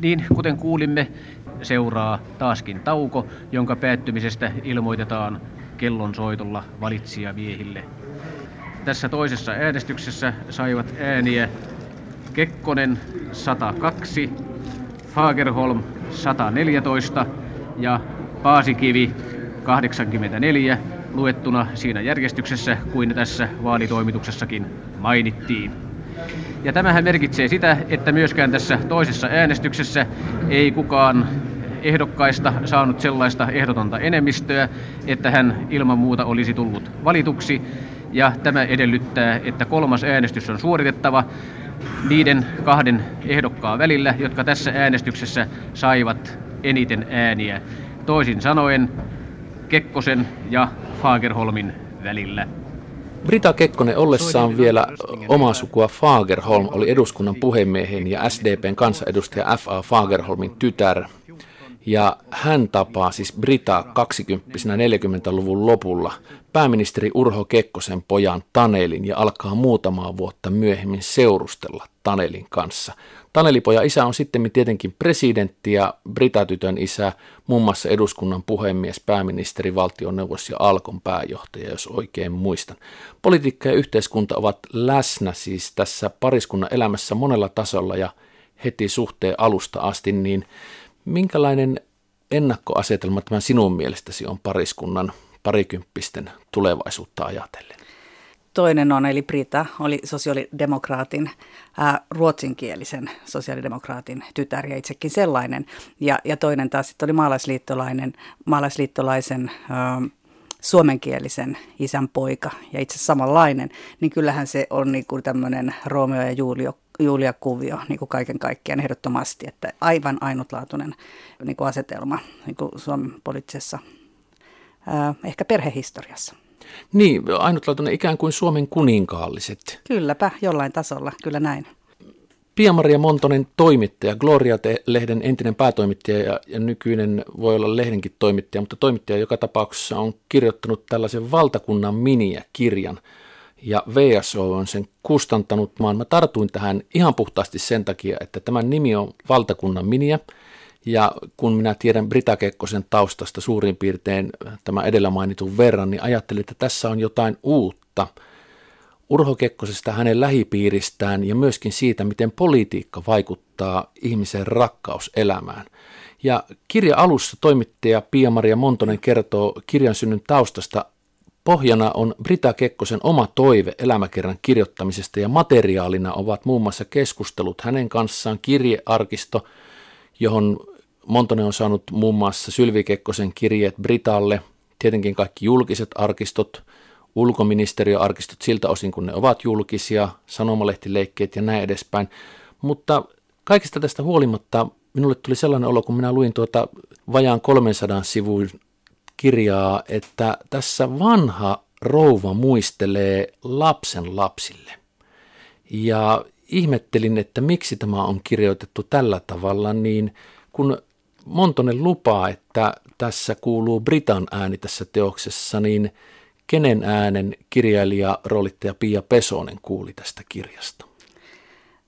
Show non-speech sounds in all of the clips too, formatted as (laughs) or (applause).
Niin, kuten kuulimme, seuraa taaskin tauko, jonka päättymisestä ilmoitetaan kellonsoitolla valitsijaviehille. Tässä toisessa äänestyksessä saivat ääniä Kekkonen 102, Fagerholm 114 ja Paasikivi 84 luettuna siinä järjestyksessä kuin tässä vaalitoimituksessakin mainittiin. Ja tämähän merkitsee sitä, että myöskään tässä toisessa äänestyksessä ei kukaan ehdokkaista saanut sellaista ehdotonta enemmistöä, että hän ilman muuta olisi tullut valituksi. Ja tämä edellyttää, että kolmas äänestys on suoritettava niiden kahden ehdokkaan välillä, jotka tässä äänestyksessä saivat eniten ääniä. Toisin sanoen Kekkosen ja Fagerholmin välillä. Brita Kekkonen ollessaan vielä omaa sukua Fagerholm oli eduskunnan puhemiehen ja SDPn kansanedustaja F.A. Fagerholmin tytär. Ja hän tapaa siis Brita 20 40-luvun lopulla pääministeri Urho Kekkosen pojan Tanelin ja alkaa muutamaa vuotta myöhemmin seurustella Tanelin kanssa. Tanelipoja isä on sitten tietenkin presidentti ja Brita-tytön isä muun muassa eduskunnan puhemies, pääministeri, valtioneuvos ja Alkon pääjohtaja, jos oikein muistan. Politiikka ja yhteiskunta ovat läsnä siis tässä pariskunnan elämässä monella tasolla ja heti suhteen alusta asti, niin minkälainen ennakkoasetelma tämä sinun mielestäsi on pariskunnan parikymppisten tulevaisuutta ajatellen? Toinen on, eli Brita, oli sosiaalidemokraatin, ää, ruotsinkielisen sosiaalidemokraatin tytär ja itsekin sellainen. Ja, ja toinen taas sitten oli maalaisliittolainen, maalaisliittolaisen ää, suomenkielisen isän poika ja itse samanlainen. Niin kyllähän se on niin tämmöinen Romeo ja Julio, Julia kuvio niin kuin kaiken kaikkiaan ehdottomasti, että aivan ainutlaatuinen niin kuin asetelma niin kuin Suomen poliittisessa, ehkä perhehistoriassa. Niin, ainutlaatuinen ikään kuin Suomen kuninkaalliset. Kylläpä, jollain tasolla, kyllä näin. Pia-Maria Montonen toimittaja, Gloria-lehden entinen päätoimittaja ja, ja nykyinen voi olla lehdenkin toimittaja, mutta toimittaja joka tapauksessa on kirjoittanut tällaisen valtakunnan miniä-kirjan ja VSO on sen kustantanut maan. Mä tartuin tähän ihan puhtaasti sen takia, että tämän nimi on valtakunnan miniä – ja kun minä tiedän Brita Kekkosen taustasta suurin piirtein tämä edellä mainitun verran, niin ajattelin, että tässä on jotain uutta. Urho Kekkosesta, hänen lähipiiristään ja myöskin siitä, miten politiikka vaikuttaa ihmisen rakkauselämään. Ja kirja alussa toimittaja Pia-Maria Montonen kertoo kirjan synnyn taustasta. Pohjana on Brita Kekkosen oma toive elämäkerran kirjoittamisesta ja materiaalina ovat muun muassa keskustelut hänen kanssaan, kirjearkisto, johon Montonen on saanut muun muassa Sylvi Kekkosen kirjeet Britalle, tietenkin kaikki julkiset arkistot, ulkoministeriöarkistot siltä osin, kun ne ovat julkisia, sanomalehtileikkeet ja näin edespäin. Mutta kaikista tästä huolimatta minulle tuli sellainen olo, kun minä luin tuota vajaan 300 sivun kirjaa, että tässä vanha rouva muistelee lapsen lapsille. Ja ihmettelin, että miksi tämä on kirjoitettu tällä tavalla, niin kun Montonen lupaa, että tässä kuuluu Britan ääni tässä teoksessa, niin kenen äänen kirjailija, roolittaja Pia Pesonen kuuli tästä kirjasta?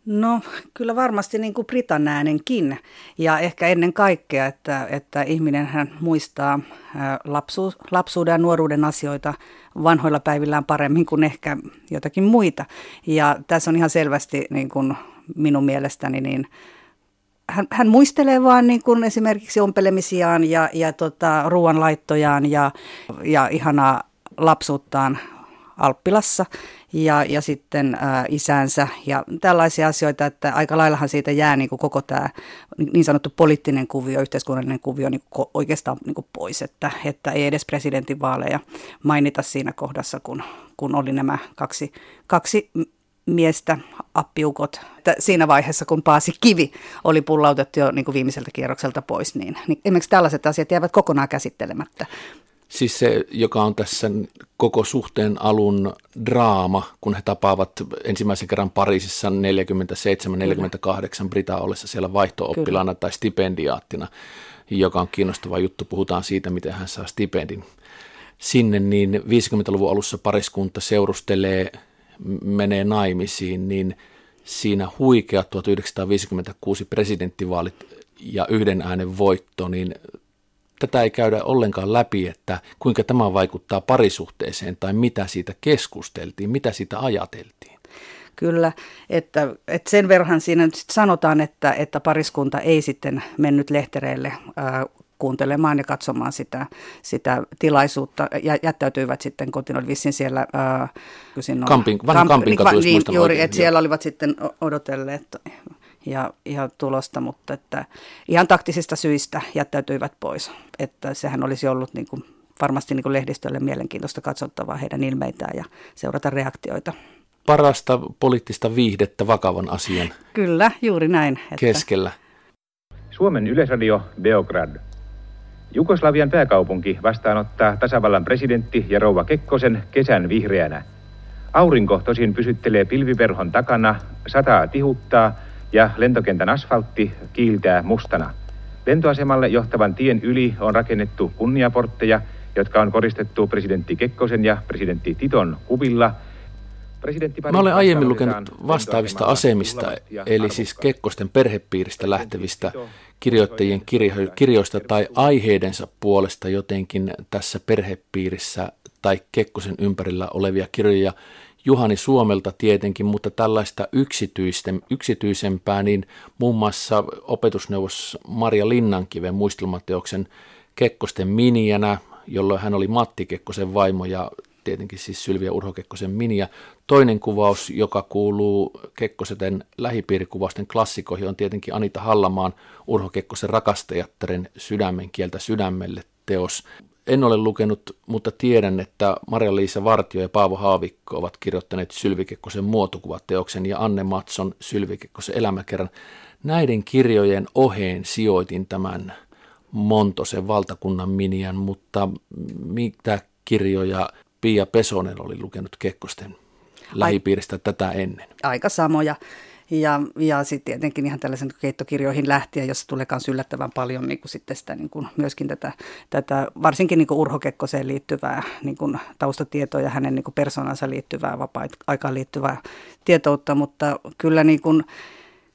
No kyllä varmasti niin kuin Britan äänenkin ja ehkä ennen kaikkea, että, että ihminen hän muistaa lapsu, lapsuuden ja nuoruuden asioita vanhoilla päivillään paremmin kuin ehkä jotakin muita. Ja tässä on ihan selvästi niin kuin minun mielestäni niin hän, hän muistelee vaan niin kuin esimerkiksi ompelemisiaan ja, ja tota, ruoanlaittojaan ja, ja ihanaa lapsuuttaan Alppilassa ja, ja sitten ä, isänsä ja tällaisia asioita, että aika laillahan siitä jää niin kuin koko tämä niin sanottu poliittinen kuvio, yhteiskunnallinen kuvio niin kuin oikeastaan niin kuin pois, että, että ei edes presidentinvaaleja mainita siinä kohdassa, kun, kun oli nämä kaksi, kaksi miestä, appiukot. Siinä vaiheessa, kun Paasi Kivi oli pullautettu jo niin kuin viimeiseltä kierrokselta pois, niin, niin esimerkiksi tällaiset asiat jäävät kokonaan käsittelemättä. Siis se, joka on tässä koko suhteen alun draama, kun he tapaavat ensimmäisen kerran Pariisissa 47-48 Brita ollessa siellä vaihto-oppilana tai stipendiaattina, joka on kiinnostava juttu. Puhutaan siitä, miten hän saa stipendin sinne, niin 50-luvun alussa pariskunta seurustelee menee naimisiin, niin siinä huikea 1956 presidenttivaalit ja yhden äänen voitto, niin tätä ei käydä ollenkaan läpi, että kuinka tämä vaikuttaa parisuhteeseen tai mitä siitä keskusteltiin, mitä siitä ajateltiin. Kyllä, että, että sen verran siinä nyt sit sanotaan, että, että pariskunta ei sitten mennyt lehtereille kuuntelemaan ja katsomaan sitä, sitä tilaisuutta ja jättäytyivät sitten kotiin, oli vissiin siellä ää, on, Kampin, kamp, kampin katu, niin, niin, juuri, että siellä olivat sitten odotelleet ja, ja tulosta, mutta että ihan taktisista syistä jättäytyivät pois. Että sehän olisi ollut niin kuin, varmasti niin kuin lehdistölle mielenkiintoista katsottavaa heidän ilmeitään ja seurata reaktioita. Parasta poliittista viihdettä vakavan asian Kyllä, juuri näin. Että... Keskellä. Suomen yleisradio Beograd. Jugoslavian pääkaupunki vastaanottaa tasavallan presidentti ja rouva Kekkosen kesän vihreänä. Aurinko tosin pysyttelee pilviverhon takana, sataa tihuttaa ja lentokentän asfaltti kiiltää mustana. Lentoasemalle johtavan tien yli on rakennettu kunniaportteja, jotka on koristettu presidentti Kekkosen ja presidentti Titon kuvilla. Mä olen aiemmin lukenut vastaavista asemista, eli siis Kekkosten perhepiiristä lähtevistä kirjoittajien kirjo- kirjoista tai aiheidensa puolesta jotenkin tässä perhepiirissä tai Kekkosen ympärillä olevia kirjoja Juhani Suomelta tietenkin, mutta tällaista yksityisempää, niin muun muassa opetusneuvos Maria Linnankiven muistelmateoksen Kekkosten miniänä, jolloin hän oli Matti Kekkosen vaimo ja tietenkin siis Sylviä Urho Kekkosen miniä. Toinen kuvaus, joka kuuluu Kekkoseten lähipiirikuvausten klassikoihin, on tietenkin Anita Hallamaan Urho Kekkosen rakastajattaren sydämen kieltä sydämelle teos. En ole lukenut, mutta tiedän, että Maria-Liisa Vartio ja Paavo Haavikko ovat kirjoittaneet Sylvikekkosen muotokuvateoksen ja Anne Matson Sylvikekkosen elämäkerran. Näiden kirjojen oheen sijoitin tämän Montosen valtakunnan minian, mutta mitä kirjoja Pia Pesonen oli lukenut Kekkosten lähipiiristä tätä ennen? Aika samoja. Ja, ja sitten tietenkin ihan tällaisen keittokirjoihin lähtien, jossa tulee myös yllättävän paljon niin kuin sitten sitä, niin kuin myöskin tätä, tätä varsinkin niin kuin Urho Kekkoseen liittyvää niin kuin taustatietoa ja hänen niin kuin persoonansa liittyvää, vapaa-aikaan liittyvää tietoutta, mutta kyllä niin kuin,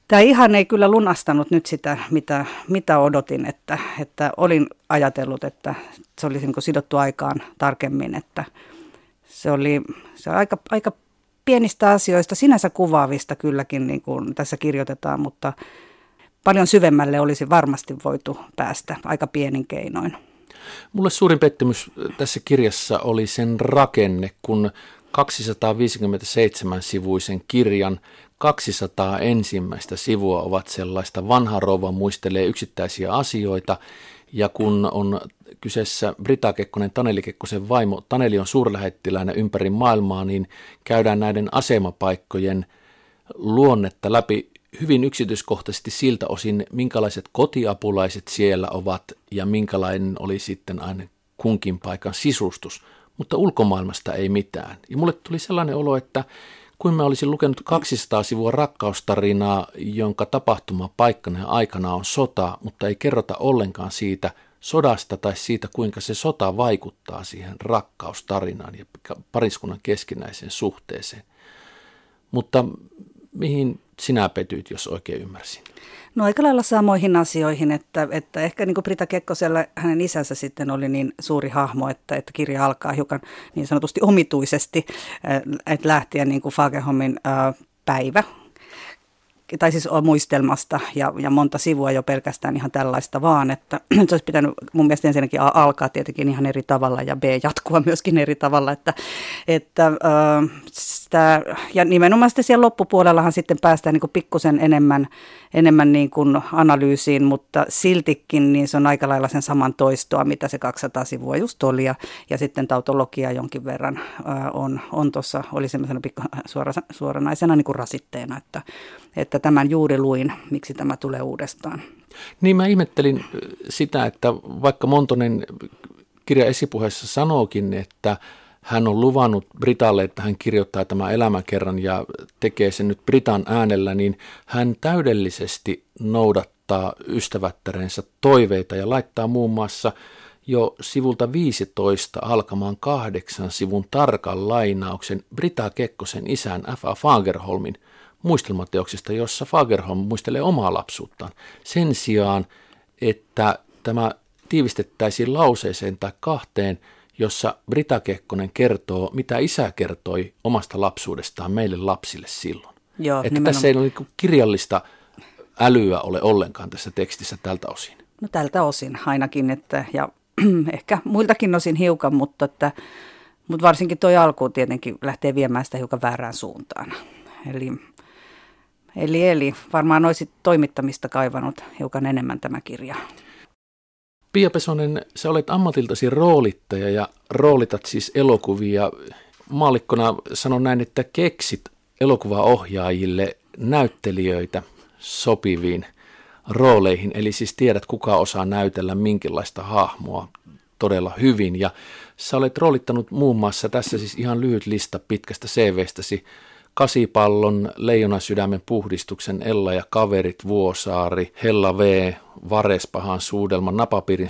Tämä ihan ei kyllä lunastanut nyt sitä, mitä, mitä odotin, että, että olin ajatellut, että se olisi niin sidottu aikaan tarkemmin, että se oli, se oli aika, aika pienistä asioista, sinänsä kuvaavista kylläkin niin kuin tässä kirjoitetaan, mutta paljon syvemmälle olisi varmasti voitu päästä aika pienin keinoin. Mulle suurin pettymys tässä kirjassa oli sen rakenne, kun 257-sivuisen kirjan 200 ensimmäistä sivua ovat sellaista vanha rouva muistelee yksittäisiä asioita ja kun on kyseessä Brita Kekkonen, Taneli Kekkosen vaimo, Taneli on suurlähettiläinen ympäri maailmaa, niin käydään näiden asemapaikkojen luonnetta läpi hyvin yksityiskohtaisesti siltä osin, minkälaiset kotiapulaiset siellä ovat ja minkälainen oli sitten aina kunkin paikan sisustus, mutta ulkomaailmasta ei mitään. Ja mulle tuli sellainen olo, että kuin mä olisin lukenut 200 sivua rakkaustarinaa, jonka tapahtuma paikkana ja aikana on sota, mutta ei kerrota ollenkaan siitä sodasta tai siitä, kuinka se sota vaikuttaa siihen rakkaustarinaan ja pariskunnan keskinäiseen suhteeseen. Mutta mihin sinä petyit, jos oikein ymmärsin? No aika lailla samoihin asioihin, että, että ehkä niin kuin Brita Kekkosella hänen isänsä sitten oli niin suuri hahmo, että, että kirja alkaa hiukan niin sanotusti omituisesti, että lähtien niin kuin Fagerholmin päivä tai siis muistelmasta ja, ja monta sivua jo pelkästään ihan tällaista vaan, että (clears throat) se olisi pitänyt mun mielestä ensinnäkin alkaa tietenkin ihan eri tavalla ja B jatkua myöskin eri tavalla, että, että äh, sitä, ja nimenomaan sitten siellä loppupuolellahan sitten päästään niin pikkusen enemmän, enemmän niin kuin analyysiin, mutta siltikin niin se on aika lailla sen saman toistoa, mitä se 200 sivua just oli ja, ja sitten tautologia jonkin verran äh, on, on tuossa, oli semmoisena pikku, suora, suoranaisena niin kuin rasitteena, että, että tämän juuri luin, miksi tämä tulee uudestaan. Niin mä ihmettelin sitä, että vaikka Montonen kirja esipuheessa sanookin, että hän on luvannut Britalle, että hän kirjoittaa tämä elämäkerran ja tekee sen nyt Britan äänellä, niin hän täydellisesti noudattaa ystävättärensä toiveita ja laittaa muun muassa jo sivulta 15 alkamaan kahdeksan sivun tarkan lainauksen Brita Kekkosen isän F.A. Fagerholmin muistelmateoksista, jossa Fagerholm muistelee omaa lapsuuttaan. Sen sijaan, että tämä tiivistettäisiin lauseeseen tai kahteen, jossa Brita Kekkonen kertoo, mitä isä kertoi omasta lapsuudestaan meille lapsille silloin. Joo, että nimenomaan. tässä ei ole niin kirjallista älyä ole ollenkaan tässä tekstissä tältä osin. No tältä osin ainakin, että, ja (clears throat) ehkä muiltakin osin hiukan, mutta, että, mutta varsinkin tuo alku tietenkin lähtee viemään sitä hiukan väärään suuntaan. Eli, eli, eli varmaan olisit toimittamista kaivannut hiukan enemmän tämä kirja. Pia Pesonen, sä olet ammatiltasi roolittaja ja roolitat siis elokuvia. Maallikkona sanon näin, että keksit elokuvaohjaajille näyttelijöitä sopiviin rooleihin. Eli siis tiedät, kuka osaa näytellä minkälaista hahmoa todella hyvin. Ja sä olet roolittanut muun muassa, tässä siis ihan lyhyt lista pitkästä CVstäsi, Kasipallon, Leijonasydämen puhdistuksen, Ella ja kaverit, Vuosaari, Hella V, Varespahan suudelma, Napapiirin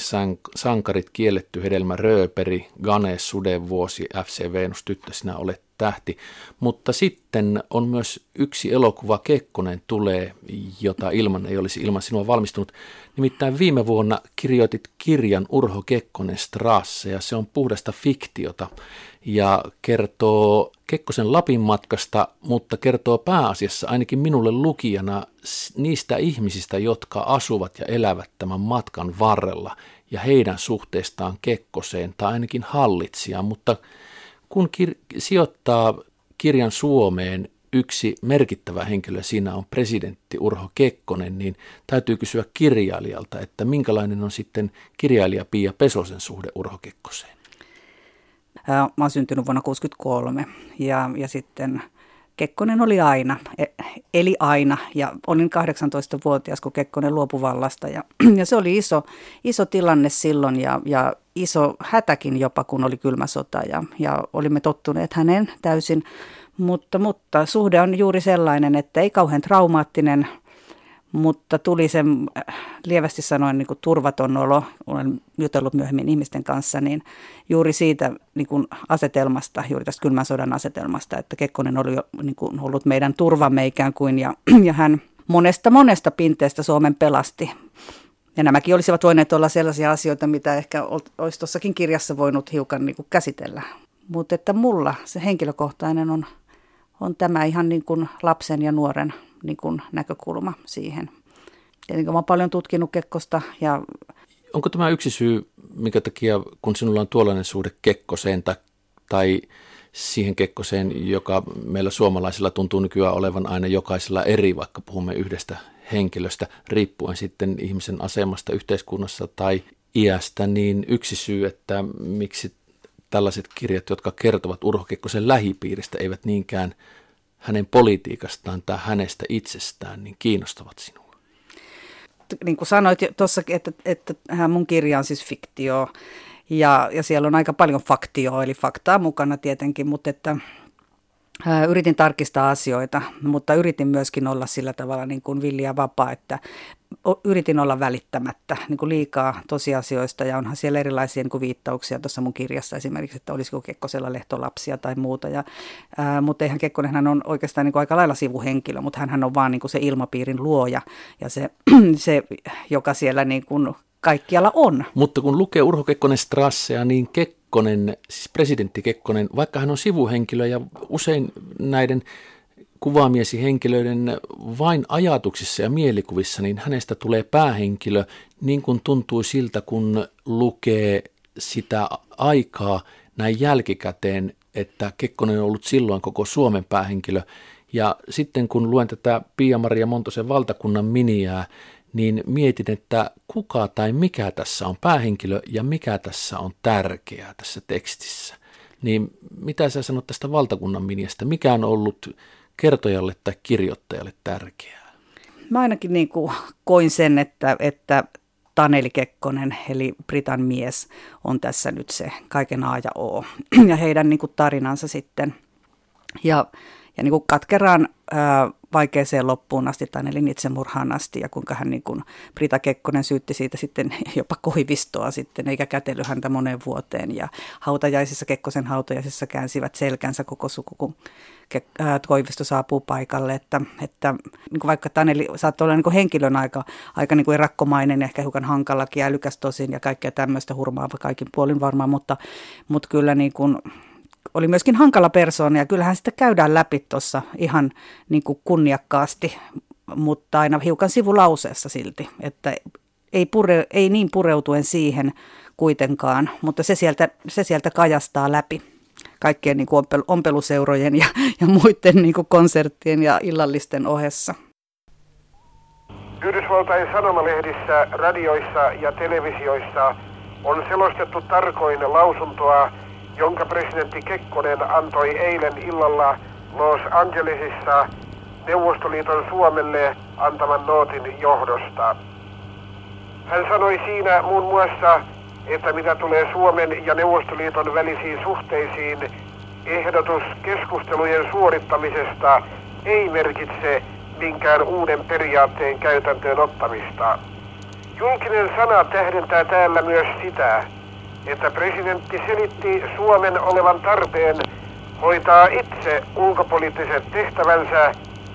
sankarit, kielletty hedelmä, Rööperi, Ganes, Sudevuosi, FC Venus, tyttö, sinä olet tähti. Mutta sitten on myös yksi elokuva Kekkonen tulee, jota ilman ei olisi ilman sinua valmistunut. Nimittäin viime vuonna kirjoitit kirjan Urho Kekkonen Strasse ja se on puhdasta fiktiota ja kertoo Kekkosen Lapin matkasta, mutta kertoo pääasiassa ainakin minulle lukijana niistä ihmisistä, jotka asuvat ja elävät tämän matkan varrella ja heidän suhteestaan Kekkoseen tai ainakin hallitsijaan, mutta kun kir- sijoittaa kirjan Suomeen yksi merkittävä henkilö siinä on presidentti Urho Kekkonen, niin täytyy kysyä kirjailijalta, että minkälainen on sitten kirjailija Pia Pesosen suhde Urho Kekkoseen? Mä oon syntynyt vuonna 1963 ja, ja sitten Kekkonen oli aina, e, eli aina ja olin 18-vuotias, kun Kekkonen luopui vallasta ja, (clears throat) ja se oli iso, iso tilanne silloin ja, ja iso hätäkin jopa, kun oli kylmä sota ja, ja olimme tottuneet hänen täysin. Mutta, mutta suhde on juuri sellainen, että ei kauhean traumaattinen, mutta tuli se äh, lievästi sanoen niin kuin turvaton olo, olen jutellut myöhemmin ihmisten kanssa, niin juuri siitä niin kuin asetelmasta, juuri tästä kylmän sodan asetelmasta, että Kekkonen oli jo, niin kuin ollut meidän turvamme ikään kuin, ja, (clears throat) ja hän monesta monesta pinteestä Suomen pelasti. Ja nämäkin olisivat voineet olla sellaisia asioita, mitä ehkä olisi tuossakin kirjassa voinut hiukan niin kuin käsitellä. Mutta että mulla se henkilökohtainen on, on tämä ihan niin kuin lapsen ja nuoren niin kuin näkökulma siihen. Tietenkin olen paljon tutkinut Kekkosta ja Onko tämä yksi syy, minkä takia kun sinulla on tuollainen suhde Kekkoseen tai, tai siihen Kekkoseen, joka meillä suomalaisilla tuntuu nykyään olevan aina jokaisella eri, vaikka puhumme yhdestä henkilöstä, riippuen sitten ihmisen asemasta yhteiskunnassa tai iästä, niin yksi syy, että miksi tällaiset kirjat, jotka kertovat Urho Kekkosen lähipiiristä, eivät niinkään hänen politiikastaan tai hänestä itsestään, niin kiinnostavat sinua? Niin kuin sanoit tuossa, että, että mun kirja on siis fiktio ja, ja siellä on aika paljon faktioa, eli faktaa mukana tietenkin, mutta että Yritin tarkistaa asioita, mutta yritin myöskin olla sillä tavalla niin kuin villi ja vapaa, että yritin olla välittämättä niin kuin liikaa tosiasioista ja onhan siellä erilaisia niin kuin viittauksia tuossa mun kirjassa esimerkiksi, että olisiko Kekkosella lehtolapsia tai muuta. Ja, ää, mutta eihän Kekkonen hän on oikeastaan niin kuin aika lailla sivuhenkilö, mutta hän on vaan niin kuin se ilmapiirin luoja ja se, (clears throat) se joka siellä niin kuin kaikkialla on. Mutta kun lukee Urho Kekkonen Strassea, niin Kekkonen, siis presidentti Kekkonen, vaikka hän on sivuhenkilö ja usein näiden kuvaamiesi henkilöiden vain ajatuksissa ja mielikuvissa, niin hänestä tulee päähenkilö niin kuin tuntuu siltä, kun lukee sitä aikaa näin jälkikäteen, että Kekkonen on ollut silloin koko Suomen päähenkilö. Ja sitten kun luen tätä Pia-Maria Montosen valtakunnan miniää, niin mietin, että kuka tai mikä tässä on päähenkilö ja mikä tässä on tärkeää tässä tekstissä. Niin mitä sä sanot tästä valtakunnan miniästä? Mikä on ollut kertojalle tai kirjoittajalle tärkeää? Mä ainakin niin kuin koin sen, että, että Taneli Kekkonen, eli Britan mies, on tässä nyt se kaiken A ja O. (clears throat) Ja heidän niin kuin tarinansa sitten. Ja, ja niin kuin katkeraan ää, vaikeeseen loppuun asti tai elin itsemurhaan asti ja kuinka hän niin kuin Brita Kekkonen syytti siitä sitten (laughs) jopa koivistoa sitten eikä kätely häntä moneen vuoteen. Ja hautajaisissa, Kekkosen hautajaisissa käänsivät selkänsä koko suku, kun Koivisto saapuu paikalle, että, että niin kuin vaikka Taneli saattoi olla niin kuin henkilön aika, aika niin kuin rakkomainen, ehkä hiukan hankalakin, älykäs tosin ja kaikkea tämmöistä hurmaava kaikin puolin varmaan, mutta, mutta kyllä niin kuin oli myöskin hankala persoona ja kyllähän sitä käydään läpi tuossa ihan niin kuin kunniakkaasti, mutta aina hiukan sivulauseessa silti, että ei, pure, ei niin pureutuen siihen kuitenkaan, mutta se sieltä, se sieltä kajastaa läpi kaikkien niin kuin ompel, ompeluseurojen ja, ja muiden niin kuin konserttien ja illallisten ohessa. Yhdysvaltain sanomalehdissä, radioissa ja televisioissa on selostettu tarkoin lausuntoa jonka presidentti Kekkonen antoi eilen illalla Los Angelesissa Neuvostoliiton Suomelle antaman nootin johdosta. Hän sanoi siinä muun muassa, että mitä tulee Suomen ja Neuvostoliiton välisiin suhteisiin, ehdotus keskustelujen suorittamisesta ei merkitse minkään uuden periaatteen käytäntöön ottamista. Julkinen sana tähdentää täällä myös sitä, että presidentti selitti Suomen olevan tarpeen hoitaa itse ulkopoliittiset tehtävänsä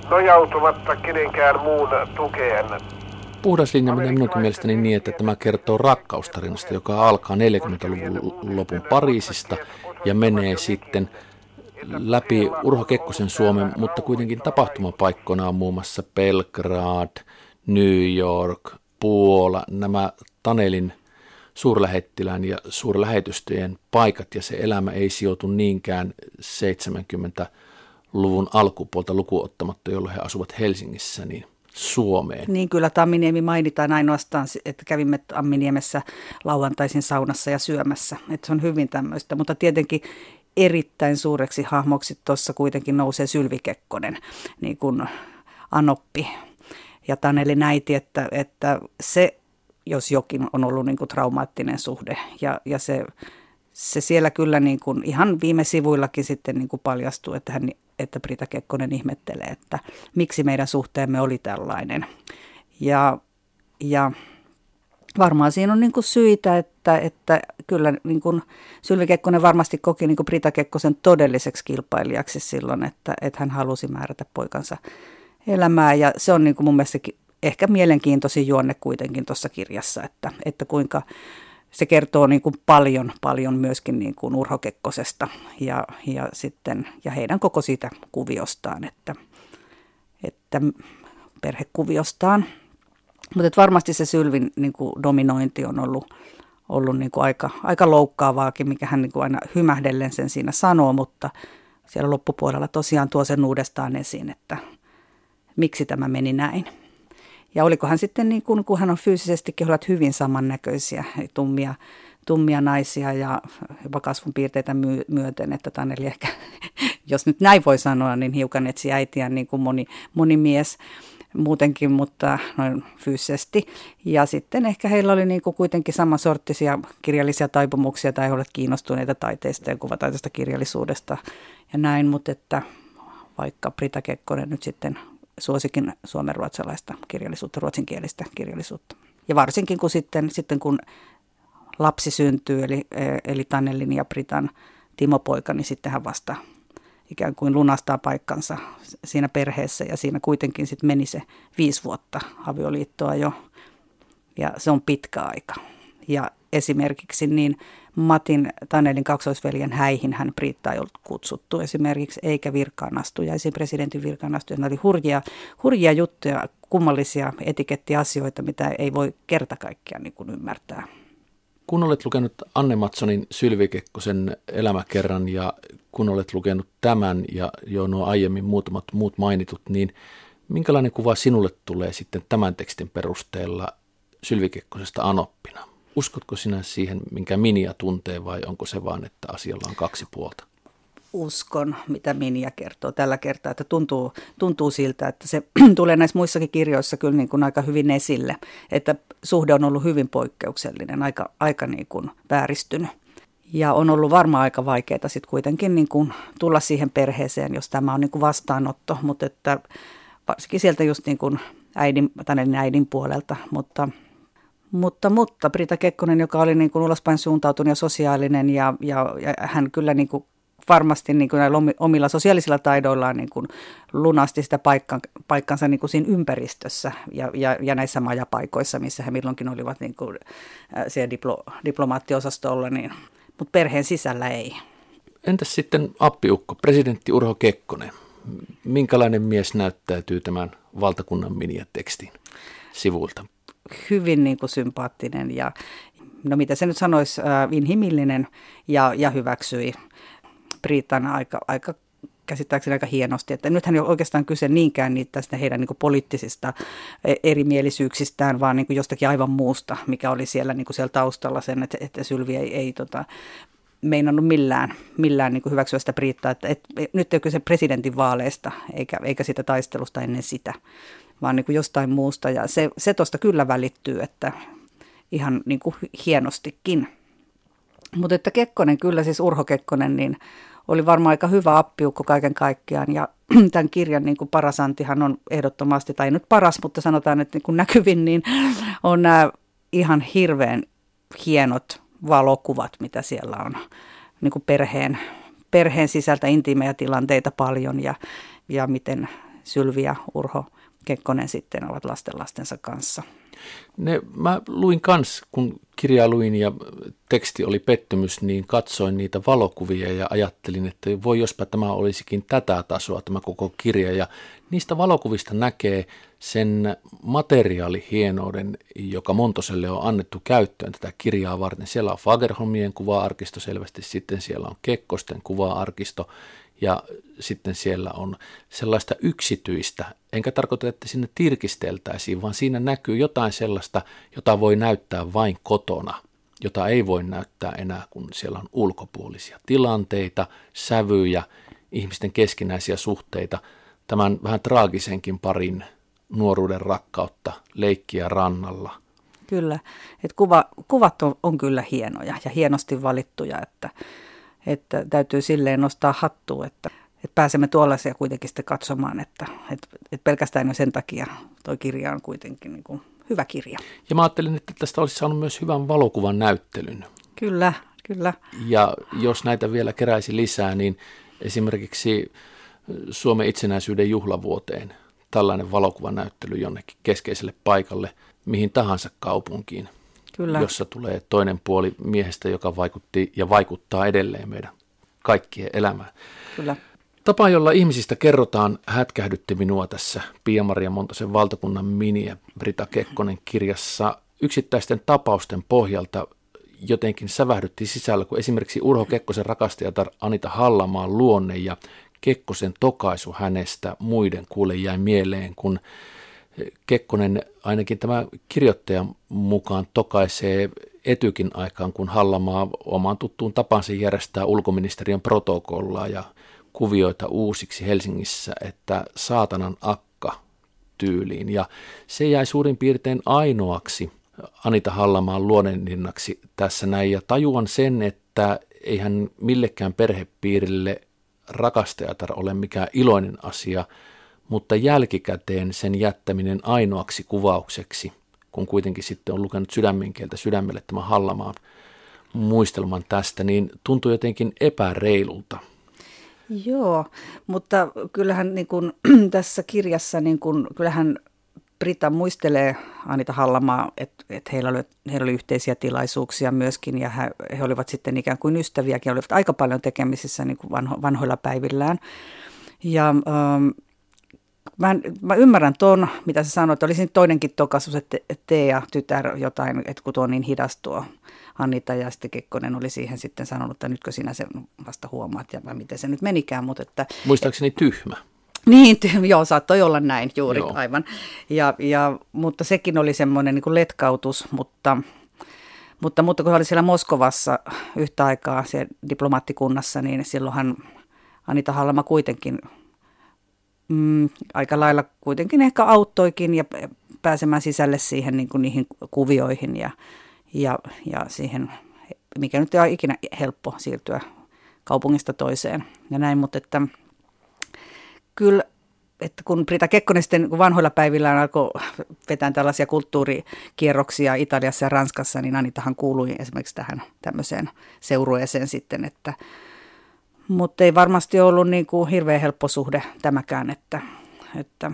nojautumatta kenenkään muun tukeen. Puhdas linja menee minunkin mielestäni niin, että tämä kertoo rakkaustarinasta, joka alkaa 40-luvun lopun Pariisista ja menee sitten läpi Urho Kekkosen Suomen, mutta kuitenkin tapahtumapaikkoina on muun muassa Belgrad, New York, Puola, nämä Tanelin suurlähettilään ja suurlähetystöjen paikat ja se elämä ei sijoitu niinkään 70-luvun alkupuolta lukuottamatta, jolloin he asuvat Helsingissä, niin Suomeen. Niin kyllä Tamminiemi mainitaan ainoastaan, että kävimme Tamminiemessä lauantaisin saunassa ja syömässä. Että se on hyvin tämmöistä, mutta tietenkin erittäin suureksi hahmoksi tuossa kuitenkin nousee Sylvi Kekkonen, niin kuin Anoppi ja Taneli näiti, että, että se jos jokin on ollut niin kuin traumaattinen suhde. Ja, ja se, se siellä kyllä niin kuin ihan viime sivuillakin sitten niin kuin paljastuu, että, hän, että Brita Kekkonen ihmettelee, että miksi meidän suhteemme oli tällainen. Ja, ja varmaan siinä on niin kuin syitä, että, että kyllä niin kuin Sylvi Kekkonen varmasti koki niin kuin Brita Kekkosen todelliseksi kilpailijaksi silloin, että, että hän halusi määrätä poikansa elämää. Ja se on niin kuin mun mielestä ehkä mielenkiintoisin juonne kuitenkin tuossa kirjassa, että, että kuinka se kertoo niin kuin paljon, paljon myöskin niin kuin Urho Kekkosesta ja, ja, sitten, ja heidän koko siitä kuviostaan, että, että perhekuviostaan. Mutta varmasti se Sylvin niin kuin dominointi on ollut, ollut niin kuin aika, aika loukkaavaakin, mikä hän niin kuin aina hymähdellen sen siinä sanoo, mutta siellä loppupuolella tosiaan tuo sen uudestaan esiin, että miksi tämä meni näin. Ja olikohan sitten niin kuin, kun hän on fyysisestikin ovat hyvin samannäköisiä, tummia, tummia naisia ja jopa kasvun piirteitä myöten, että Taneli ehkä, (laughs) jos nyt näin voi sanoa, niin hiukan etsi äitiään niin kuin moni, moni mies muutenkin, mutta noin fyysisesti. Ja sitten ehkä heillä oli niin kuin kuitenkin samansorttisia kirjallisia taipumuksia tai he olivat kiinnostuneita taiteesta ja kuvataiteesta kirjallisuudesta ja näin, mutta että vaikka Brita Kekkonen nyt sitten suosikin suomen ruotsalaista kirjallisuutta, ruotsinkielistä kirjallisuutta. Ja varsinkin kun sitten, sitten kun lapsi syntyy, eli, eli Tannelin ja Britan Timo-poika, niin sitten hän vasta ikään kuin lunastaa paikkansa siinä perheessä ja siinä kuitenkin sitten meni se viisi vuotta avioliittoa jo ja se on pitkä aika. Ja esimerkiksi niin Matin Tanelin kaksoisveljen häihin hän Britta ei ollut kutsuttu esimerkiksi, eikä virkaanastujaisiin, presidentin virkaanastuja. Ne oli hurjia, hurjia juttuja, kummallisia etikettiasioita, mitä ei voi kerta kaikkiaan niin ymmärtää. Kun olet lukenut Anne Matsonin Sylvi Kekkosen elämäkerran ja kun olet lukenut tämän ja jo nuo aiemmin muutamat muut mainitut, niin minkälainen kuva sinulle tulee sitten tämän tekstin perusteella Sylvi Kekkosesta Anoppina? Uskotko sinä siihen, minkä Minia tuntee vai onko se vaan, että asialla on kaksi puolta? Uskon, mitä Minia kertoo tällä kertaa, että tuntuu, tuntuu siltä, että se (clears throat) tulee näissä muissakin kirjoissa kyllä niin kuin aika hyvin esille, että suhde on ollut hyvin poikkeuksellinen, aika, aika niin kuin vääristynyt. Ja on ollut varmaan aika vaikeaa sitten kuitenkin niin kuin tulla siihen perheeseen, jos tämä on niin kuin vastaanotto, mutta että varsinkin sieltä just niin kuin äidin, äidin puolelta, mutta mutta, mutta Brita Kekkonen, joka oli niin kuin ulospäin suuntautunut ja sosiaalinen ja, ja, ja hän kyllä niin kuin varmasti niin kuin omilla sosiaalisilla taidoillaan niin kuin lunasti sitä paikka, paikkansa niin kuin siinä ympäristössä ja, ja, ja näissä majapaikoissa, missä he milloinkin olivat niin kuin, siellä diplo, diplomaattiosastolla, niin, mutta perheen sisällä ei. Entäs sitten appiukko, presidentti Urho Kekkonen? Minkälainen mies näyttäytyy tämän valtakunnan miniatekstin sivuilta? Hyvin niin kuin sympaattinen ja no mitä se nyt sanoisi, äh, inhimillinen ja, ja hyväksyi Britan aika, aika käsittääkseni aika hienosti. Että nythän ei ole oikeastaan kyse niinkään niitä tästä heidän niin poliittisista e, erimielisyyksistään, vaan niin jostakin aivan muusta, mikä oli siellä, niin siellä taustalla sen, että, että Sylvi ei, ei tota, meinannut millään, millään niin hyväksyä sitä Briittaa, että et, et, nyt ei ole kyse presidentin vaaleista eikä, eikä sitä taistelusta ennen sitä, vaan niin jostain muusta. Ja se, se tuosta kyllä välittyy, että ihan niin kuin hienostikin. Mutta että Kekkonen, kyllä siis Urho Kekkonen, niin oli varmaan aika hyvä appiukko kaiken kaikkiaan. Ja (clears throat) tämän kirjan niin kuin paras antihan on ehdottomasti, tai nyt paras, mutta sanotaan, että niin kuin näkyvin, niin on nämä ihan hirveän hienot valokuvat, mitä siellä on niin kuin perheen, perheen sisältä intiimejä tilanteita paljon ja, ja miten Sylvi ja Urho Kekkonen sitten ovat lasten lastensa kanssa. Ne, mä luin kans, kun kirjaa luin ja teksti oli pettymys, niin katsoin niitä valokuvia ja ajattelin, että voi jospa tämä olisikin tätä tasoa, tämä koko kirja. Ja niistä valokuvista näkee sen materiaalihienouden, joka Montoselle on annettu käyttöön tätä kirjaa varten. Siellä on Fagerholmien kuva-arkisto selvästi, sitten siellä on Kekkosten kuva-arkisto ja sitten siellä on sellaista yksityistä, enkä tarkoita, että sinne tirkisteltäisiin, vaan siinä näkyy jotain sellaista, jota voi näyttää vain kotona, jota ei voi näyttää enää, kun siellä on ulkopuolisia tilanteita, sävyjä, ihmisten keskinäisiä suhteita, tämän vähän traagisenkin parin nuoruuden rakkautta, leikkiä rannalla. Kyllä, että kuva, kuvat on, on kyllä hienoja ja hienosti valittuja, että että täytyy silleen nostaa hattua, että, että pääsemme tuollaisia kuitenkin sitten katsomaan, että, että, että pelkästään jo sen takia tuo kirja on kuitenkin niin kuin hyvä kirja. Ja mä ajattelin, että tästä olisi saanut myös hyvän valokuvan näyttelyn. Kyllä, kyllä. Ja jos näitä vielä keräisi lisää, niin esimerkiksi Suomen itsenäisyyden juhlavuoteen tällainen valokuvanäyttely jonnekin keskeiselle paikalle, mihin tahansa kaupunkiin – Kyllä. jossa tulee toinen puoli miehestä, joka vaikutti ja vaikuttaa edelleen meidän kaikkien elämään. Kyllä. Tapa, jolla ihmisistä kerrotaan, hätkähdytti minua tässä Pia-Maria Montosen valtakunnan mini- ja Brita Kekkonen kirjassa yksittäisten tapausten pohjalta jotenkin sävähdytti sisällä, kun esimerkiksi Urho Kekkosen rakastajatar Anita Hallamaan luonne ja Kekkosen tokaisu hänestä muiden kuule jäi mieleen, kun Kekkonen ainakin tämä kirjoittajan mukaan tokaisee etykin aikaan, kun Hallamaa omaan tuttuun tapansa järjestää ulkoministeriön protokollaa ja kuvioita uusiksi Helsingissä, että saatanan akka tyyliin. Ja se jäi suurin piirtein ainoaksi Anita Hallamaan luonnenninnaksi tässä näin. Ja tajuan sen, että eihän millekään perhepiirille rakastajatar ole mikään iloinen asia – mutta jälkikäteen sen jättäminen ainoaksi kuvaukseksi, kun kuitenkin sitten on lukenut sydämen kieltä sydämelle tämän Hallamaan muistelman tästä, niin tuntuu jotenkin epäreilulta. Joo, mutta kyllähän niin kuin, (clears throat) tässä kirjassa, niin kuin, kyllähän Brita muistelee Anita Hallamaa, että, että heillä, oli, heillä oli yhteisiä tilaisuuksia myöskin ja he, he olivat sitten ikään kuin ystäviäkin, olivat aika paljon tekemisissä niin kuin vanho, vanhoilla päivillään. Ja ähm, mä, mä ymmärrän ton, mitä sä sanoit. Olisi toinenkin tokasus, että tee ja tytär jotain, että kun tuo on niin hidas tuo Anita ja sitten Kekkonen oli siihen sitten sanonut, että nytkö sinä sen vasta huomaat ja miten se nyt menikään. Mutta että, Muistaakseni tyhmä. Niin, joo, saattoi olla näin juuri joo. aivan. Ja, ja, mutta sekin oli semmoinen niin letkautus, mutta, mutta, mutta kun hän oli siellä Moskovassa yhtä aikaa siellä diplomaattikunnassa, niin silloinhan Anita Hallama kuitenkin mm, aika lailla kuitenkin ehkä auttoikin ja pääsemään sisälle siihen niin kuin niihin kuvioihin ja, ja, ja siihen mikä nyt ei ole ikinä helppo siirtyä kaupungista toiseen ja näin, mutta että kyllä että kun Brita Kekkonen sitten vanhoilla päivillä alkoi vetää tällaisia kulttuurikierroksia Italiassa ja Ranskassa, niin Anitahan kuului esimerkiksi tähän tämmöiseen seurueeseen sitten, että mutta ei varmasti ollut niin kuin hirveän helppo suhde tämäkään, että, että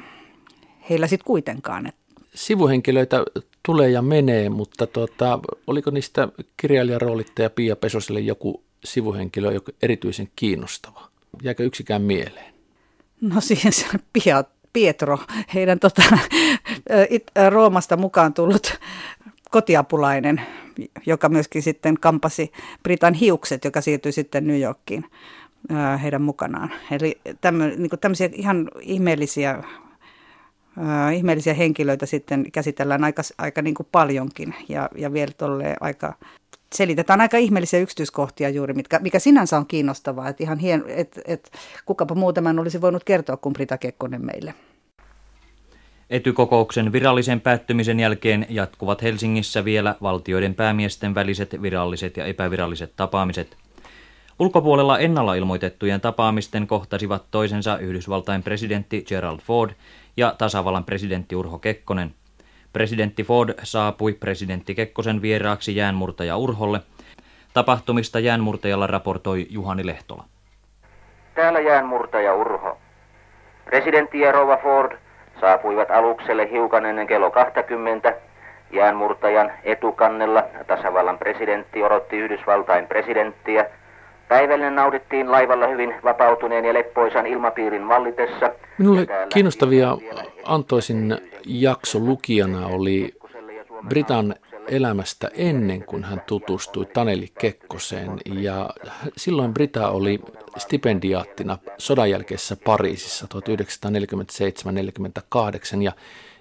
heillä sitten kuitenkaan. Sivuhenkilöitä tulee ja menee, mutta tuota, oliko niistä kirjailijaroolittaja Pia Pesoselle joku sivuhenkilö joka erityisen kiinnostava? Jääkö yksikään mieleen? No siis Pia, Pietro, heidän tota, Roomasta mukaan tullut kotiapulainen, joka myöskin sitten kampasi Britan hiukset, joka siirtyi sitten New Yorkiin heidän mukanaan. Eli tämmö, niin tämmöisiä ihan ihmeellisiä, ihmeellisiä henkilöitä sitten käsitellään aika, aika niin kuin paljonkin ja, ja vielä aika selitetään aika ihmeellisiä yksityiskohtia juuri, mitkä, mikä sinänsä on kiinnostavaa. Että ihan hien, et, et, kukapa muu tämän olisi voinut kertoa kuin Brita Kekkonen meille. Etykokouksen virallisen päättymisen jälkeen jatkuvat Helsingissä vielä valtioiden päämiesten väliset viralliset ja epäviralliset tapaamiset. Ulkopuolella ennalla ilmoitettujen tapaamisten kohtasivat toisensa Yhdysvaltain presidentti Gerald Ford ja tasavallan presidentti Urho Kekkonen – Presidentti Ford saapui presidentti Kekkosen vieraaksi jäänmurtaja Urholle. Tapahtumista jäänmurtajalla raportoi Juhani Lehtola. Täällä jäänmurtaja Urho. Presidentti ja Rova Ford saapuivat alukselle hiukan ennen kello 20. Jäänmurtajan etukannella tasavallan presidentti odotti Yhdysvaltain presidenttiä. Päivällinen naudittiin laivalla hyvin vapautuneen ja leppoisan ilmapiirin vallitessa. Minulle kiinnostavia antoisin jakso lukijana oli Britan elämästä ennen kuin hän tutustui Taneli Kekkoseen ja silloin Brita oli stipendiaattina sodan jälkeisessä Pariisissa 1947-48 ja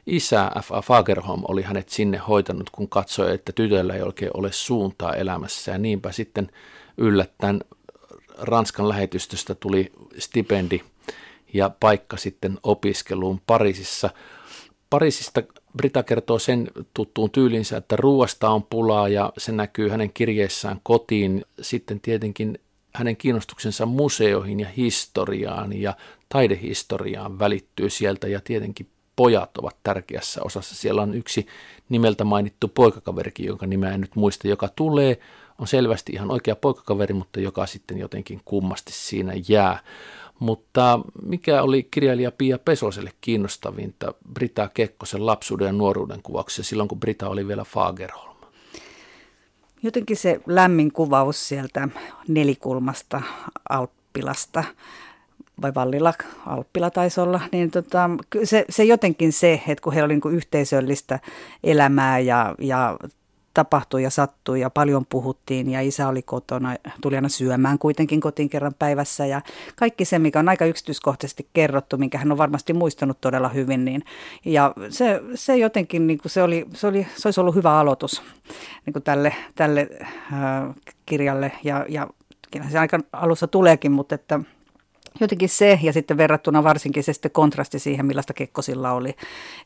isä F.A. Fagerholm oli hänet sinne hoitanut, kun katsoi, että tytöllä ei oikein ole suuntaa elämässä ja niinpä sitten yllättäen Ranskan lähetystöstä tuli stipendi ja paikka sitten opiskeluun Pariisissa. Pariisista Brita kertoo sen tuttuun tyylinsä, että ruoasta on pulaa ja se näkyy hänen kirjeissään kotiin. Sitten tietenkin hänen kiinnostuksensa museoihin ja historiaan ja taidehistoriaan välittyy sieltä ja tietenkin pojat ovat tärkeässä osassa. Siellä on yksi nimeltä mainittu poikakaverikin, jonka nimeä en nyt muista, joka tulee, on selvästi ihan oikea poikakaveri, mutta joka sitten jotenkin kummasti siinä jää. Mutta mikä oli kirjailija Pia Pesoselle kiinnostavinta Brita Kekkosen lapsuuden ja nuoruuden kuvauksessa silloin, kun Brita oli vielä Fagerholm? Jotenkin se lämmin kuvaus sieltä nelikulmasta Alppilasta, vai Vallilla, Alppila taisi olla, niin tota, se, se jotenkin se, että kun heillä oli niin yhteisöllistä elämää ja, ja tapahtui ja sattui ja paljon puhuttiin ja isä oli kotona, tuli aina syömään kuitenkin kotiin kerran päivässä ja kaikki se, mikä on aika yksityiskohtaisesti kerrottu, minkä hän on varmasti muistanut todella hyvin, niin ja se, se jotenkin, niin kuin se, oli, se, oli, se olisi ollut hyvä aloitus niin kuin tälle, tälle äh, kirjalle ja, ja se aika alussa tuleekin, mutta että jotenkin se, ja sitten verrattuna varsinkin se sitten kontrasti siihen, millaista Kekkosilla oli,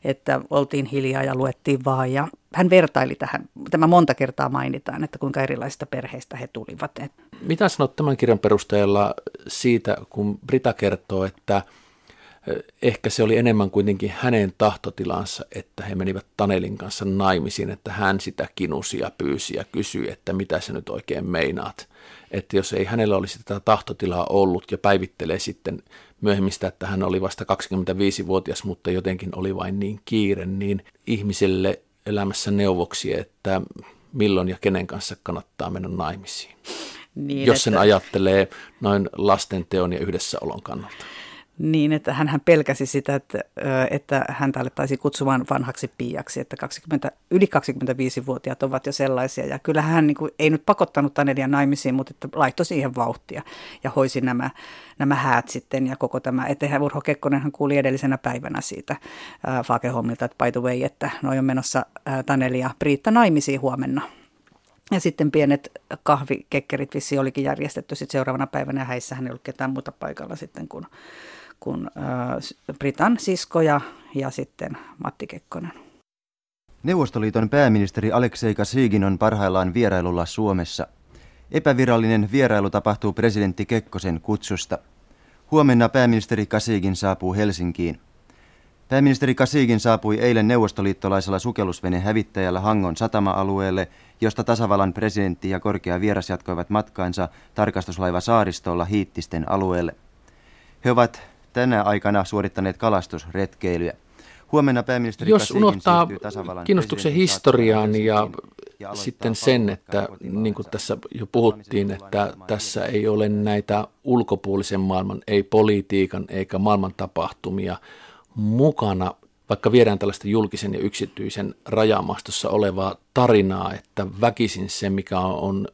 että oltiin hiljaa ja luettiin vaan, ja hän vertaili tähän, tämä monta kertaa mainitaan, että kuinka erilaisista perheistä he tulivat. Mitä sanot tämän kirjan perusteella siitä, kun Brita kertoo, että ehkä se oli enemmän kuitenkin hänen tahtotilansa, että he menivät Tanelin kanssa naimisiin, että hän sitä kinusi ja pyysi ja kysyi, että mitä sä nyt oikein meinaat. Että jos ei hänellä olisi tätä tahtotilaa ollut ja päivittelee sitten myöhemmistä, että hän oli vasta 25-vuotias, mutta jotenkin oli vain niin kiire, niin ihmiselle elämässä neuvoksi, että milloin ja kenen kanssa kannattaa mennä naimisiin. Niin, jos sen että... ajattelee noin lastenteon ja yhdessäolon kannalta. Niin, että hän pelkäsi sitä, että, että häntä alettaisiin kutsumaan vanhaksi piiaksi, että 20, yli 25-vuotiaat ovat jo sellaisia. Ja kyllä hän niin kuin, ei nyt pakottanut Tanelia naimisiin, mutta että laittoi siihen vauhtia ja hoisi nämä, nämä häät sitten ja koko tämä. Että Urho Kekkonenhan kuuli edellisenä päivänä siitä Fakeholmilta, että by the way, että noin on menossa Tanelia Priitta naimisiin huomenna. Ja sitten pienet kahvikekkerit vissi olikin järjestetty sitten seuraavana päivänä ja häissähän ei ollut ketään muuta paikalla sitten kuin kuin Britan siskoja ja sitten Matti Kekkonen. Neuvostoliiton pääministeri Aleksei Kasygin on parhaillaan vierailulla Suomessa. Epävirallinen vierailu tapahtuu presidentti Kekkosen kutsusta. Huomenna pääministeri Kasigin saapuu Helsinkiin. Pääministeri Kasigin saapui eilen neuvostoliittolaisella sukellusvene hävittäjällä Hangon satama-alueelle, josta tasavallan presidentti ja korkea vieras jatkoivat matkaansa tarkastuslaiva saaristolla Hiittisten alueelle. He ovat tänä aikana suorittaneet kalastusretkeilyä. Huomenna pääministeri Jos unohtaa kiinnostuksen historiaan ja, ja sitten sen, että niin kuin tässä jo puhuttiin, että tässä ei ole näitä ulkopuolisen maailman, ei politiikan eikä maailman tapahtumia mukana, vaikka viedään tällaista julkisen ja yksityisen rajamastossa olevaa tarinaa, että väkisin se, mikä on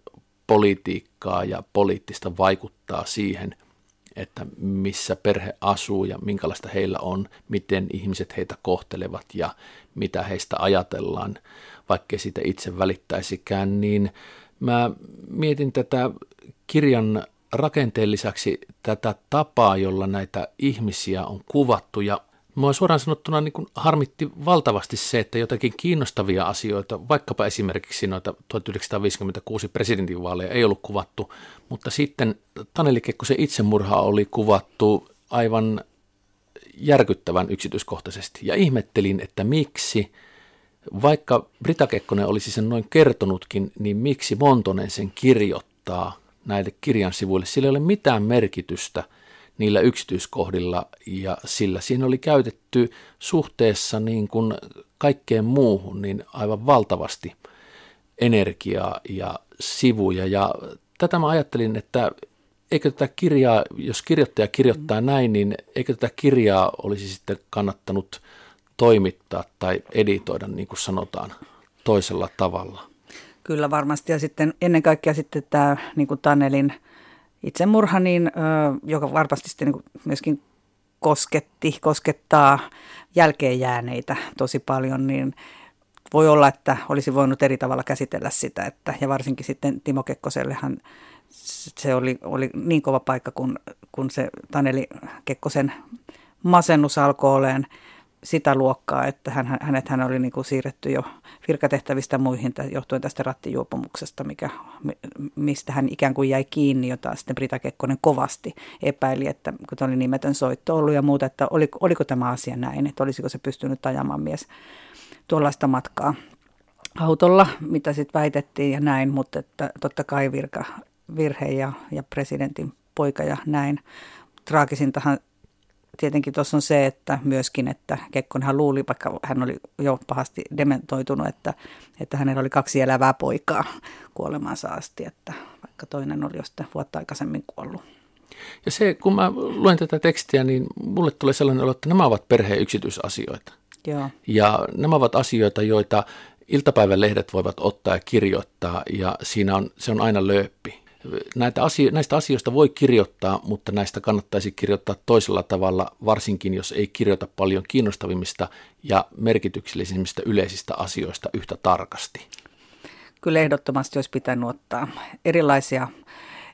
politiikkaa ja poliittista vaikuttaa siihen, että missä perhe asuu ja minkälaista heillä on, miten ihmiset heitä kohtelevat ja mitä heistä ajatellaan, vaikkei siitä itse välittäisikään, niin mä mietin tätä kirjan rakenteen lisäksi tätä tapaa, jolla näitä ihmisiä on kuvattu ja Mua suoraan sanottuna niin kuin harmitti valtavasti se, että jotakin kiinnostavia asioita, vaikkapa esimerkiksi noita 1956 presidentinvaaleja ei ollut kuvattu, mutta sitten Taneli Kekkosen itsemurha oli kuvattu aivan järkyttävän yksityiskohtaisesti. Ja ihmettelin, että miksi, vaikka Brita Kekkonen olisi sen noin kertonutkin, niin miksi Montonen sen kirjoittaa näille kirjan sivuille. Sillä ei ole mitään merkitystä – niillä yksityiskohdilla ja sillä siinä oli käytetty suhteessa niin kuin kaikkeen muuhun niin aivan valtavasti energiaa ja sivuja. Ja tätä mä ajattelin, että eikö tätä kirjaa, jos kirjoittaja kirjoittaa näin, niin eikö tätä kirjaa olisi sitten kannattanut toimittaa tai editoida, niin kuin sanotaan, toisella tavalla? Kyllä varmasti. Ja sitten ennen kaikkea sitten tämä niin kuin Tanelin – itsemurha, niin, joka varmasti sitten niin myöskin kosketti, koskettaa jälkeenjääneitä tosi paljon, niin voi olla, että olisi voinut eri tavalla käsitellä sitä, että, ja varsinkin sitten Timo Kekkosellehan se oli, oli niin kova paikka, kun, kun se Taneli Kekkosen masennus alkoi olemaan sitä luokkaa, että hän, hänet hän oli niin kuin siirretty jo virkatehtävistä muihin johtuen tästä rattijuopumuksesta, mikä, mistä hän ikään kuin jäi kiinni, jota sitten Brita Kekkonen kovasti epäili, että kun oli nimetön soitto ollut ja muuta, että oliko, oliko tämä asia näin, että olisiko se pystynyt ajamaan mies tuollaista matkaa autolla, mitä sitten väitettiin ja näin, mutta että totta kai virka, virhe ja, ja presidentin poika ja näin. Traagisintahan tietenkin tuossa on se, että myöskin, että Kekkonenhan luuli, vaikka hän oli jo pahasti dementoitunut, että, että hänellä oli kaksi elävää poikaa kuolemansa asti, että vaikka toinen oli jo sitten vuotta aikaisemmin kuollut. Ja se, kun mä luen tätä tekstiä, niin mulle tulee sellainen olo, että nämä ovat perheen yksityisasioita. Joo. Ja nämä ovat asioita, joita iltapäivän lehdet voivat ottaa ja kirjoittaa, ja siinä on, se on aina lööppi näitä asio- näistä asioista voi kirjoittaa, mutta näistä kannattaisi kirjoittaa toisella tavalla, varsinkin jos ei kirjoita paljon kiinnostavimmista ja merkityksellisimmistä yleisistä asioista yhtä tarkasti. Kyllä ehdottomasti olisi pitänyt ottaa erilaisia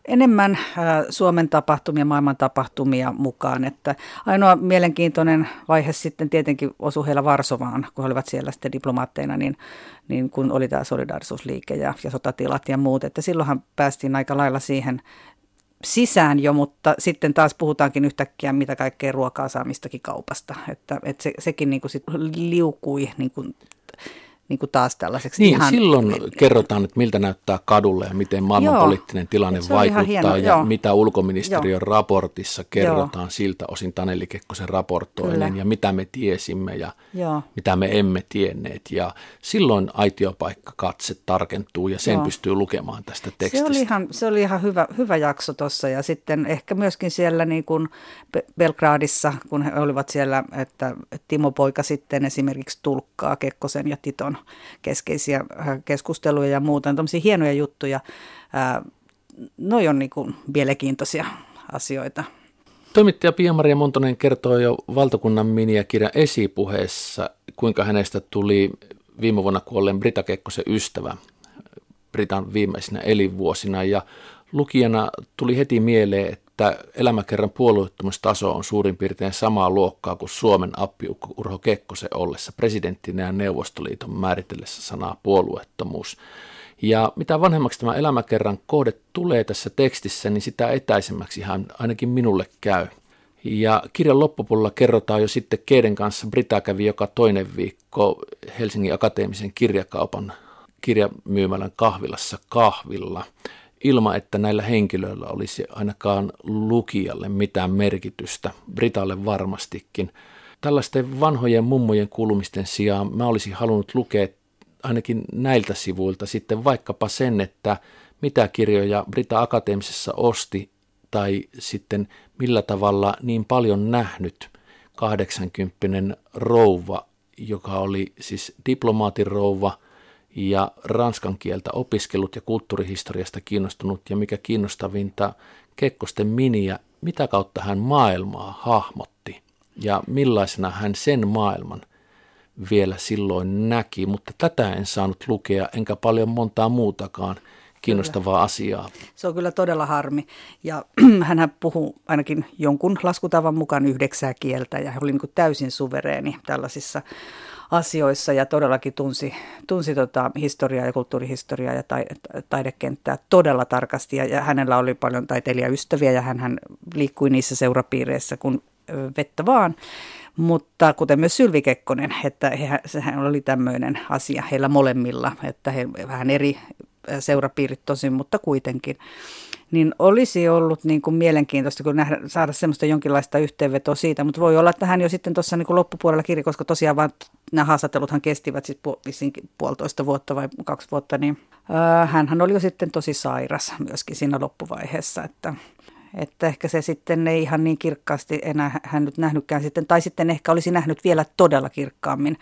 enemmän äh, Suomen tapahtumia, maailman tapahtumia mukaan. Että ainoa mielenkiintoinen vaihe sitten tietenkin osui heillä Varsovaan, kun he olivat siellä sitten diplomaatteina, niin, niin kun oli tämä solidaarisuusliike ja, ja sotatilat ja muut. Että silloinhan päästiin aika lailla siihen sisään jo, mutta sitten taas puhutaankin yhtäkkiä mitä kaikkea ruokaa saamistakin kaupasta. Että, että se, sekin niin kuin sit liukui niin kuin niin kuin taas tällaiseksi niin, ihan... silloin kerrotaan, että miltä näyttää kadulle ja miten maailmanpoliittinen tilanne vaikuttaa hieno, ja joo. mitä ulkoministeriön joo. raportissa kerrotaan joo. siltä osin Taneli Kekkosen raportoinnin Kyllä. ja mitä me tiesimme ja joo. mitä me emme tienneet. Ja silloin aitiopaikka katse tarkentuu ja sen joo. pystyy lukemaan tästä tekstistä. Se oli ihan, se oli ihan hyvä, hyvä jakso tuossa ja sitten ehkä myöskin siellä niin kuin Belgradissa, kun he olivat siellä, että Timo Poika sitten esimerkiksi tulkkaa Kekkosen ja Titon keskeisiä äh, keskusteluja ja muuta. Tämmöisiä hienoja juttuja. Äh, noi on niin kuin mielenkiintoisia asioita. Toimittaja Pia-Maria Montonen kertoo jo valtakunnan miniakirjan esipuheessa, kuinka hänestä tuli viime vuonna kuolleen Brita Kekkosen ystävä Britan viimeisinä elinvuosina. Ja lukijana tuli heti mieleen, että että elämäkerran puolueettomuustaso on suurin piirtein samaa luokkaa kuin Suomen appiukko Urho Kekkosen ollessa presidenttinä ja Neuvostoliiton määritellessä sanaa puolueettomuus. Ja mitä vanhemmaksi tämä elämäkerran kohde tulee tässä tekstissä, niin sitä etäisemmäksi hän ainakin minulle käy. Ja kirjan loppupuolella kerrotaan jo sitten, keiden kanssa Brita kävi joka toinen viikko Helsingin Akateemisen kirjakaupan kirjamyymälän kahvilassa kahvilla, ilman että näillä henkilöillä olisi ainakaan lukijalle mitään merkitystä, Britalle varmastikin. Tällaisten vanhojen mummojen kuulumisten sijaan mä olisin halunnut lukea ainakin näiltä sivuilta sitten vaikkapa sen, että mitä kirjoja Brita Akateemisessa osti tai sitten millä tavalla niin paljon nähnyt 80 rouva, joka oli siis diplomaatin rouva ja ranskan kieltä opiskellut ja kulttuurihistoriasta kiinnostunut ja mikä kiinnostavinta, Kekkosten miniä, mitä kautta hän maailmaa hahmotti ja millaisena hän sen maailman vielä silloin näki, mutta tätä en saanut lukea enkä paljon montaa muutakaan – kiinnostavaa kyllä. asiaa. Se on kyllä todella harmi. Ja (clears throat) hän puhuu ainakin jonkun laskutavan mukaan yhdeksää kieltä ja hän oli niin täysin suvereeni tällaisissa asioissa ja todellakin tunsi, tunsi tota historiaa ja kulttuurihistoriaa ja taidekenttää todella tarkasti. Ja, ja hänellä oli paljon taiteilijaystäviä ja hän, liikkui niissä seurapiireissä kun vettä vaan. Mutta kuten myös Sylvi Kekkonen, että he, sehän oli tämmöinen asia heillä molemmilla, että he vähän eri seurapiirit tosin, mutta kuitenkin, niin olisi ollut niin kuin mielenkiintoista kun nähdä, saada semmoista jonkinlaista yhteenvetoa siitä, mutta voi olla, että hän jo sitten tuossa niin loppupuolella kirja, koska tosiaan vaan nämä haastatteluthan kestivät siis pu- puolitoista vuotta vai kaksi vuotta, niin äh, hänhän oli jo sitten tosi sairas myöskin siinä loppuvaiheessa, että että ehkä se sitten ei ihan niin kirkkaasti enää hän nyt nähnytkään sitten, tai sitten ehkä olisi nähnyt vielä todella kirkkaammin,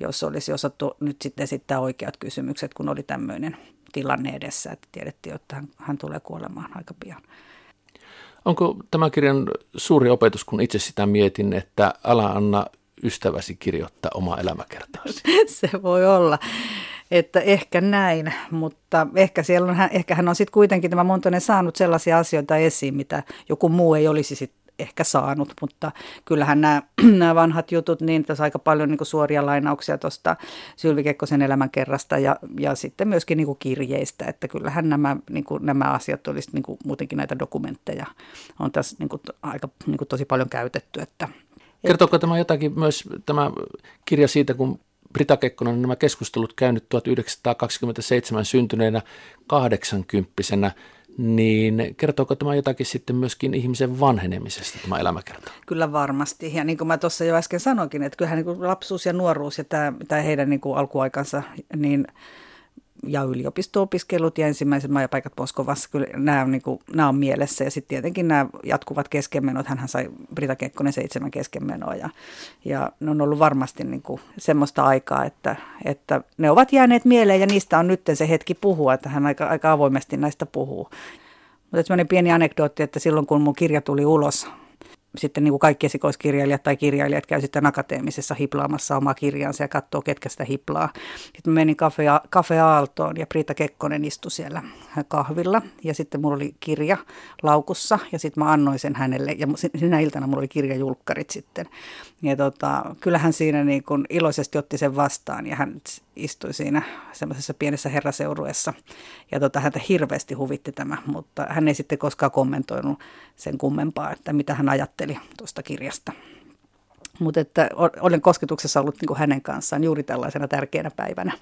jos olisi osattu nyt sitten esittää oikeat kysymykset, kun oli tämmöinen tilanne edessä, että tiedettiin, että hän, hän tulee kuolemaan aika pian. Onko tämä kirjan suuri opetus, kun itse sitä mietin, että älä anna ystäväsi kirjoittaa oma elämäkertaasi? (laughs) Se voi olla, että ehkä näin, mutta ehkä, siellä on, ehkä hän on sitten kuitenkin tämä Montonen saanut sellaisia asioita esiin, mitä joku muu ei olisi sitten ehkä saanut, mutta kyllähän nämä, (clears throat) nämä vanhat jutut, niin tässä aika paljon niin suoria lainauksia tuosta Sylvi Kekkosen elämänkerrasta ja, ja sitten myöskin niin kirjeistä, että kyllähän nämä, niin kuin, nämä asiat olisi niin muutenkin näitä dokumentteja on tässä niin kuin, aika niin kuin, tosi paljon käytetty. Että, Kertooko tämä jotakin myös tämä kirja siitä, kun Brita Kekkonen on nämä keskustelut käynyt 1927 syntyneenä 80 niin kertooko tämä jotakin sitten myöskin ihmisen vanhenemisesta tämä elämäkerta? Kyllä varmasti. Ja niin kuin mä tuossa jo äsken sanoinkin, että kyllähän niin kuin lapsuus ja nuoruus ja tämä, tämä heidän niin kuin alkuaikansa, niin ja yliopisto-opiskelut ja ensimmäiset majapaikat Moskovassa, kyllä nämä on, niin kuin, nämä on mielessä. Ja sitten tietenkin nämä jatkuvat keskenmenot, hän sai Brita Kekkonen seitsemän keskenmenoa ja, ja ne on ollut varmasti niin kuin semmoista aikaa, että, että ne ovat jääneet mieleen ja niistä on nyt se hetki puhua, että hän aika, aika avoimesti näistä puhuu. Mutta semmoinen pieni anekdootti, että silloin kun mun kirja tuli ulos sitten niin kuin kaikki esikoiskirjailijat tai kirjailijat käy sitten akateemisessa hiplaamassa omaa kirjaansa ja katsoo, ketkä sitä hiplaa. Sitten menin Cafe, Cafe Aaltoon ja Priita Kekkonen istui siellä kahvilla ja sitten mulla oli kirja laukussa ja sitten mä annoin sen hänelle ja sinä iltana mulla oli kirjajulkkarit sitten. Ja tota, kyllähän siinä niin kuin iloisesti otti sen vastaan ja hän istui siinä semmoisessa pienessä herraseurueessa. Ja tota, häntä hirveästi huvitti tämä, mutta hän ei sitten koskaan kommentoinut sen kummempaa, että mitä hän ajatteli tuosta kirjasta. Mutta että olen kosketuksessa ollut niin kuin hänen kanssaan juuri tällaisena tärkeänä päivänä.